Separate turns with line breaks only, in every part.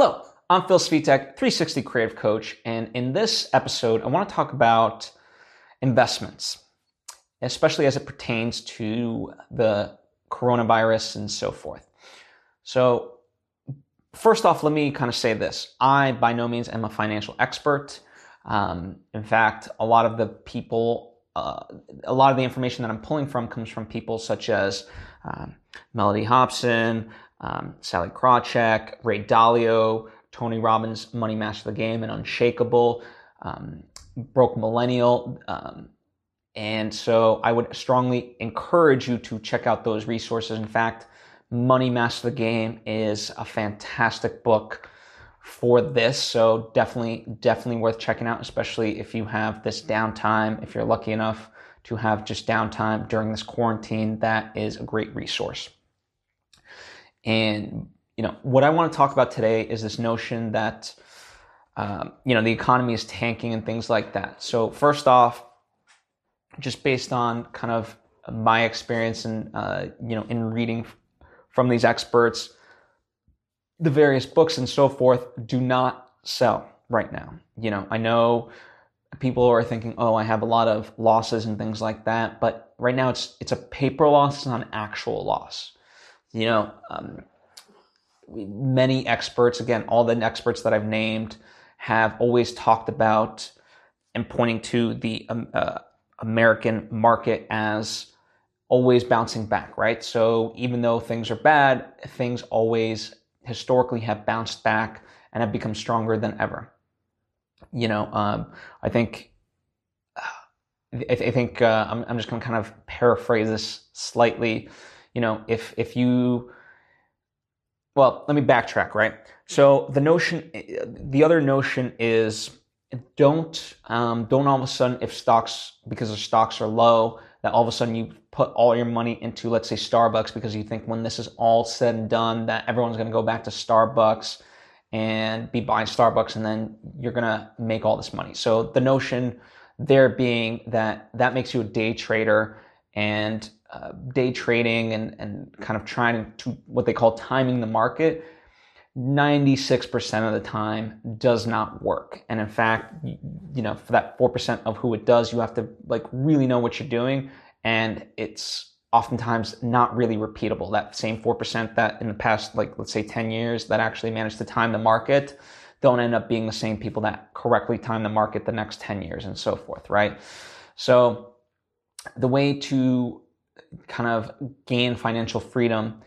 Hello, I'm Phil Svitek, 360 Creative Coach, and in this episode, I want to talk about investments, especially as it pertains to the coronavirus and so forth. So, first off, let me kind of say this I, by no means, am a financial expert. Um, in fact, a lot of the people, uh, a lot of the information that I'm pulling from comes from people such as um, Mellody Hobson, um, Sallie Krawcheck, Ray Dalio, Tony Robbins' Money Master the Game, and Unshakable, um, Broke Millennial. Um, and so I would strongly encourage you to check out those resources. In fact, Money Master the Game is a fantastic book for this. So definitely, definitely worth checking out, especially if you have this downtime. If you're lucky enough to have just downtime during this quarantine, that is a great resource. And you know what I want to talk about today is this notion that um, you know the economy is tanking and things like that. So first off, just based on kind of my experience and uh, you know in reading from these experts, the various books and so forth do not sell right now. You know, I know people are thinking, "Oh, I have a lot of losses and things like that," but right now it's it's a paper loss, it's not an actual loss. You know, um, many experts, again, all the experts that I've named, have always talked about and pointing to the um, uh, American market as always bouncing back, right? So even though things are bad, things always historically have bounced back and have become stronger than ever. You know, um, I think I, think uh, I'm, I'm just going to kind of paraphrase this slightly you know, if if you well, let me backtrack, right? So the notion, the other notion is don't um, don't all of a sudden if stocks because the stocks are low that all of a sudden you put all your money into let's say Starbucks because you think when this is all said and done that everyone's going to go back to Starbucks and be buying Starbucks and then you're going to make all this money. So the notion there being that that makes you a day trader and uh, day trading and, and kind of trying to what they call timing the market 96% of the time does not work. And in fact you know for that 4% of who it does you have to like really know what you're doing. And it's oftentimes not really repeatable. That same 4% that in the past like let's say 10 years that actually managed to time the market don't end up being the same people that correctly time the market the next 10 years and so forth right? So the way to kind of gain financial freedom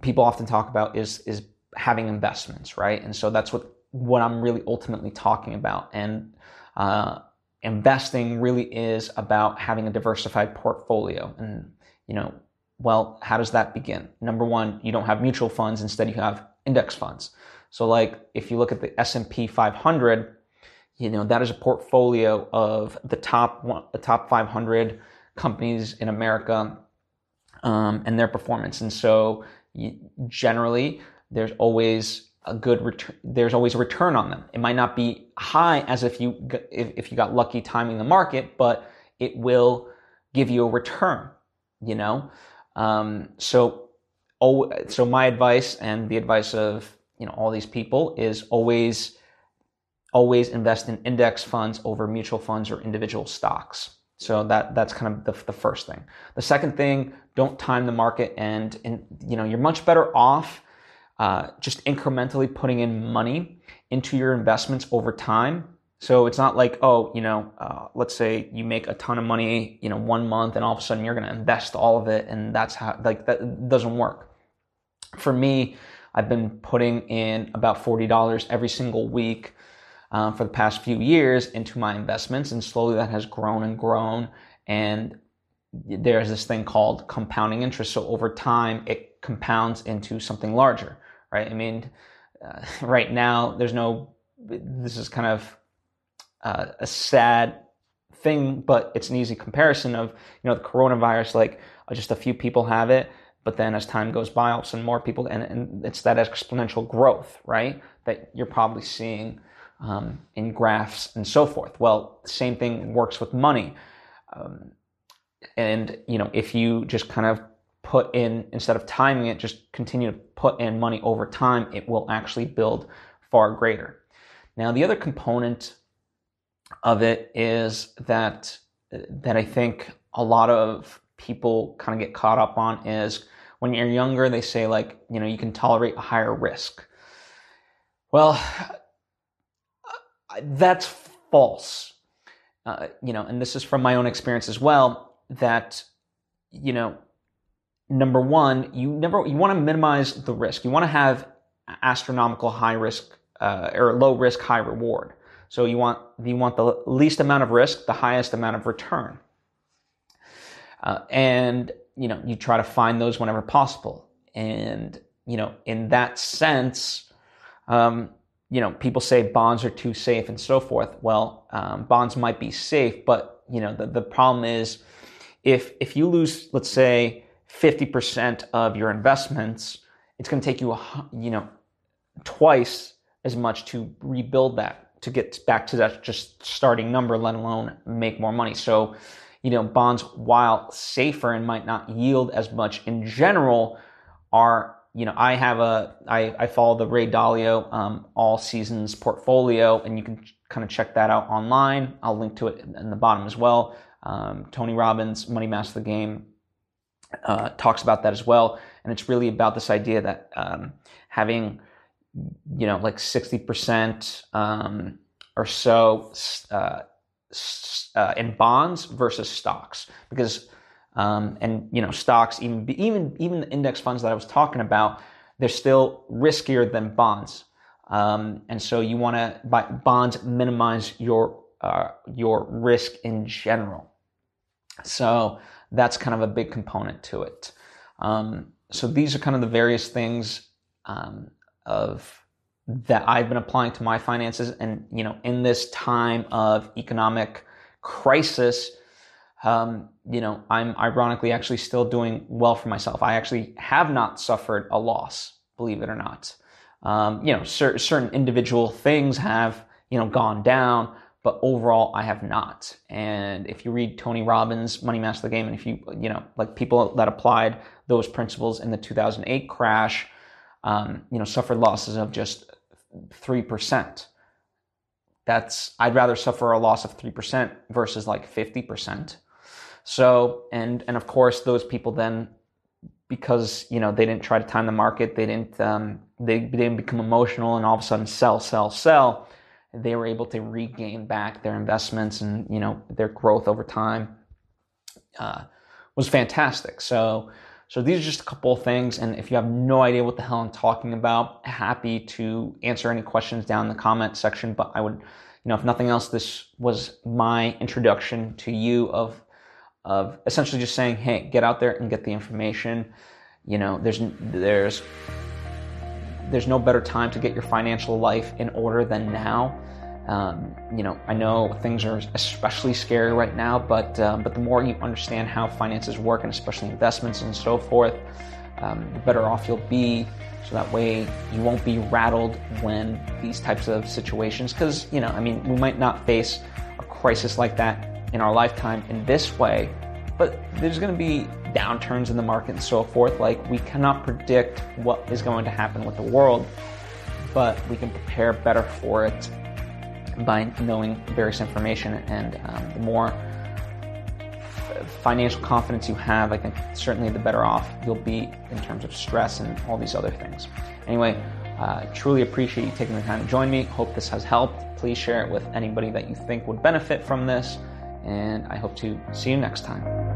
people often talk about is is having investments right? And so that's what what i'm really ultimately talking about. And uh, investing really is about having a diversified portfolio. And you know well how does that begin? Number one you don't have mutual funds. Instead you have index funds. So like if you look at the s&p 500 you know that is a portfolio of the top one, the top 500 companies in America um, and their performance. And so generally, there's always a good return. There's always a return on them. It might not be high as if you if, if you got lucky timing the market, but it will give you a return. You know, um, so oh, so my advice and the advice of you know all these people is always always invest in index funds over mutual funds or individual stocks. So that that's kind of the, the first thing. The second thing, don't time the market, and, and you know you're much better off uh, just incrementally putting in money into your investments over time. So it's not like oh you know uh, let's say you make a ton of money you know one month and all of a sudden you're going to invest all of it and that's how like that doesn't work. For me, I've been putting in about forty dollars every single week um, for the past few years into my investments, and slowly that has grown and grown. And there's this thing called compounding interest. So over time, it compounds into something larger, right? I mean, uh, right now, there's no, this is kind of uh, a sad thing, but it's an easy comparison of, you know, the coronavirus, like uh, just a few people have it. But then as time goes by, all of a sudden more people, and, and it's that exponential growth, right? That you're probably seeing um, in graphs and so forth. Well, same thing works with money. Um, and you know, if you just kind of put in instead of timing it, just continue to put in money over time, it will actually build far greater. Now, the other component of it is that that I think a lot of people kind of get caught up on is when you're younger, they say like, you know, you can tolerate a higher risk. Well, that's false. Uh, you know, and this is from my own experience as well, that, you know, number one, you never, you want to minimize the risk. You want to have astronomical high risk uh, or low risk, high reward. So you want, you want the least amount of risk, the highest amount of return. Uh, and, you know, you try to find those whenever possible. And, you know, in that sense, um, you know, people say bonds are too safe and so forth. Well, um, bonds might be safe, but, you know, the, the problem is if, if you lose, let's say, 50% of your investments, it's going to take you, a, you know, twice as much to rebuild that to get back to that just starting number, let alone make more money. So, you know, bonds, while safer and might not yield as much in general, are you know, I have a I, I follow the Ray Dalio um, all seasons portfolio, and you can kind of check that out online. I'll link to it in the bottom as well. Um, Tony Robbins, Money Master the Game, uh, talks about that as well, and it's really about this idea that um, having you know like sixty percent um, or so uh, uh, in bonds versus stocks because um, and you know stocks even even even the index funds that I was talking about they're still riskier than bonds. Um, and so you want to buy bonds minimize your uh, your risk in general. So that's kind of a big component to it. Um, so these are kind of the various things um, of that I've been applying to my finances. And you know in this time of economic crisis um, you know, I'm ironically actually still doing well for myself. I actually have not suffered a loss, believe it or not. Um, you know, cer- certain individual things have, you know, gone down, but overall I have not. And if you read Tony Robbins' Money Master the Game, and if you, you know, like people that applied those principles in the 2008 crash, um, you know, suffered losses of just 3% that's I'd rather suffer a loss of 3% versus like 50%. So, and, and of course, those people then, because, you know, they didn't try to time the market, they didn't, um, they, they didn't become emotional and all of a sudden sell, sell, sell. They were able to regain back their investments and, you know, their growth over time, uh, was fantastic. So, so these are just a couple of things. And if you have no idea what the hell I'm talking about, happy to answer any questions down in the comment section. But I would, you know, if nothing else, this was my introduction to you of of essentially just saying, hey, get out there and get the information. You know, there's there's there's no better time to get your financial life in order than now. Um, you know, I know things are especially scary right now, but um, but the more you understand how finances work, and especially investments and so forth, um, the better off you'll be. So that way, you won't be rattled when these types of situations. Because you know, I mean, we might not face a crisis like that in our lifetime in this way, but there's going to be downturns in the market and so forth. Like, we cannot predict what is going to happen with the world, but we can prepare better for it by knowing various information. And um, the more financial confidence you have, I think certainly the better off you'll be in terms of stress and all these other things. Anyway, uh, truly appreciate you taking the time to join me. Hope this has helped. Please share it with anybody that you think would benefit from this and I hope to see you next time.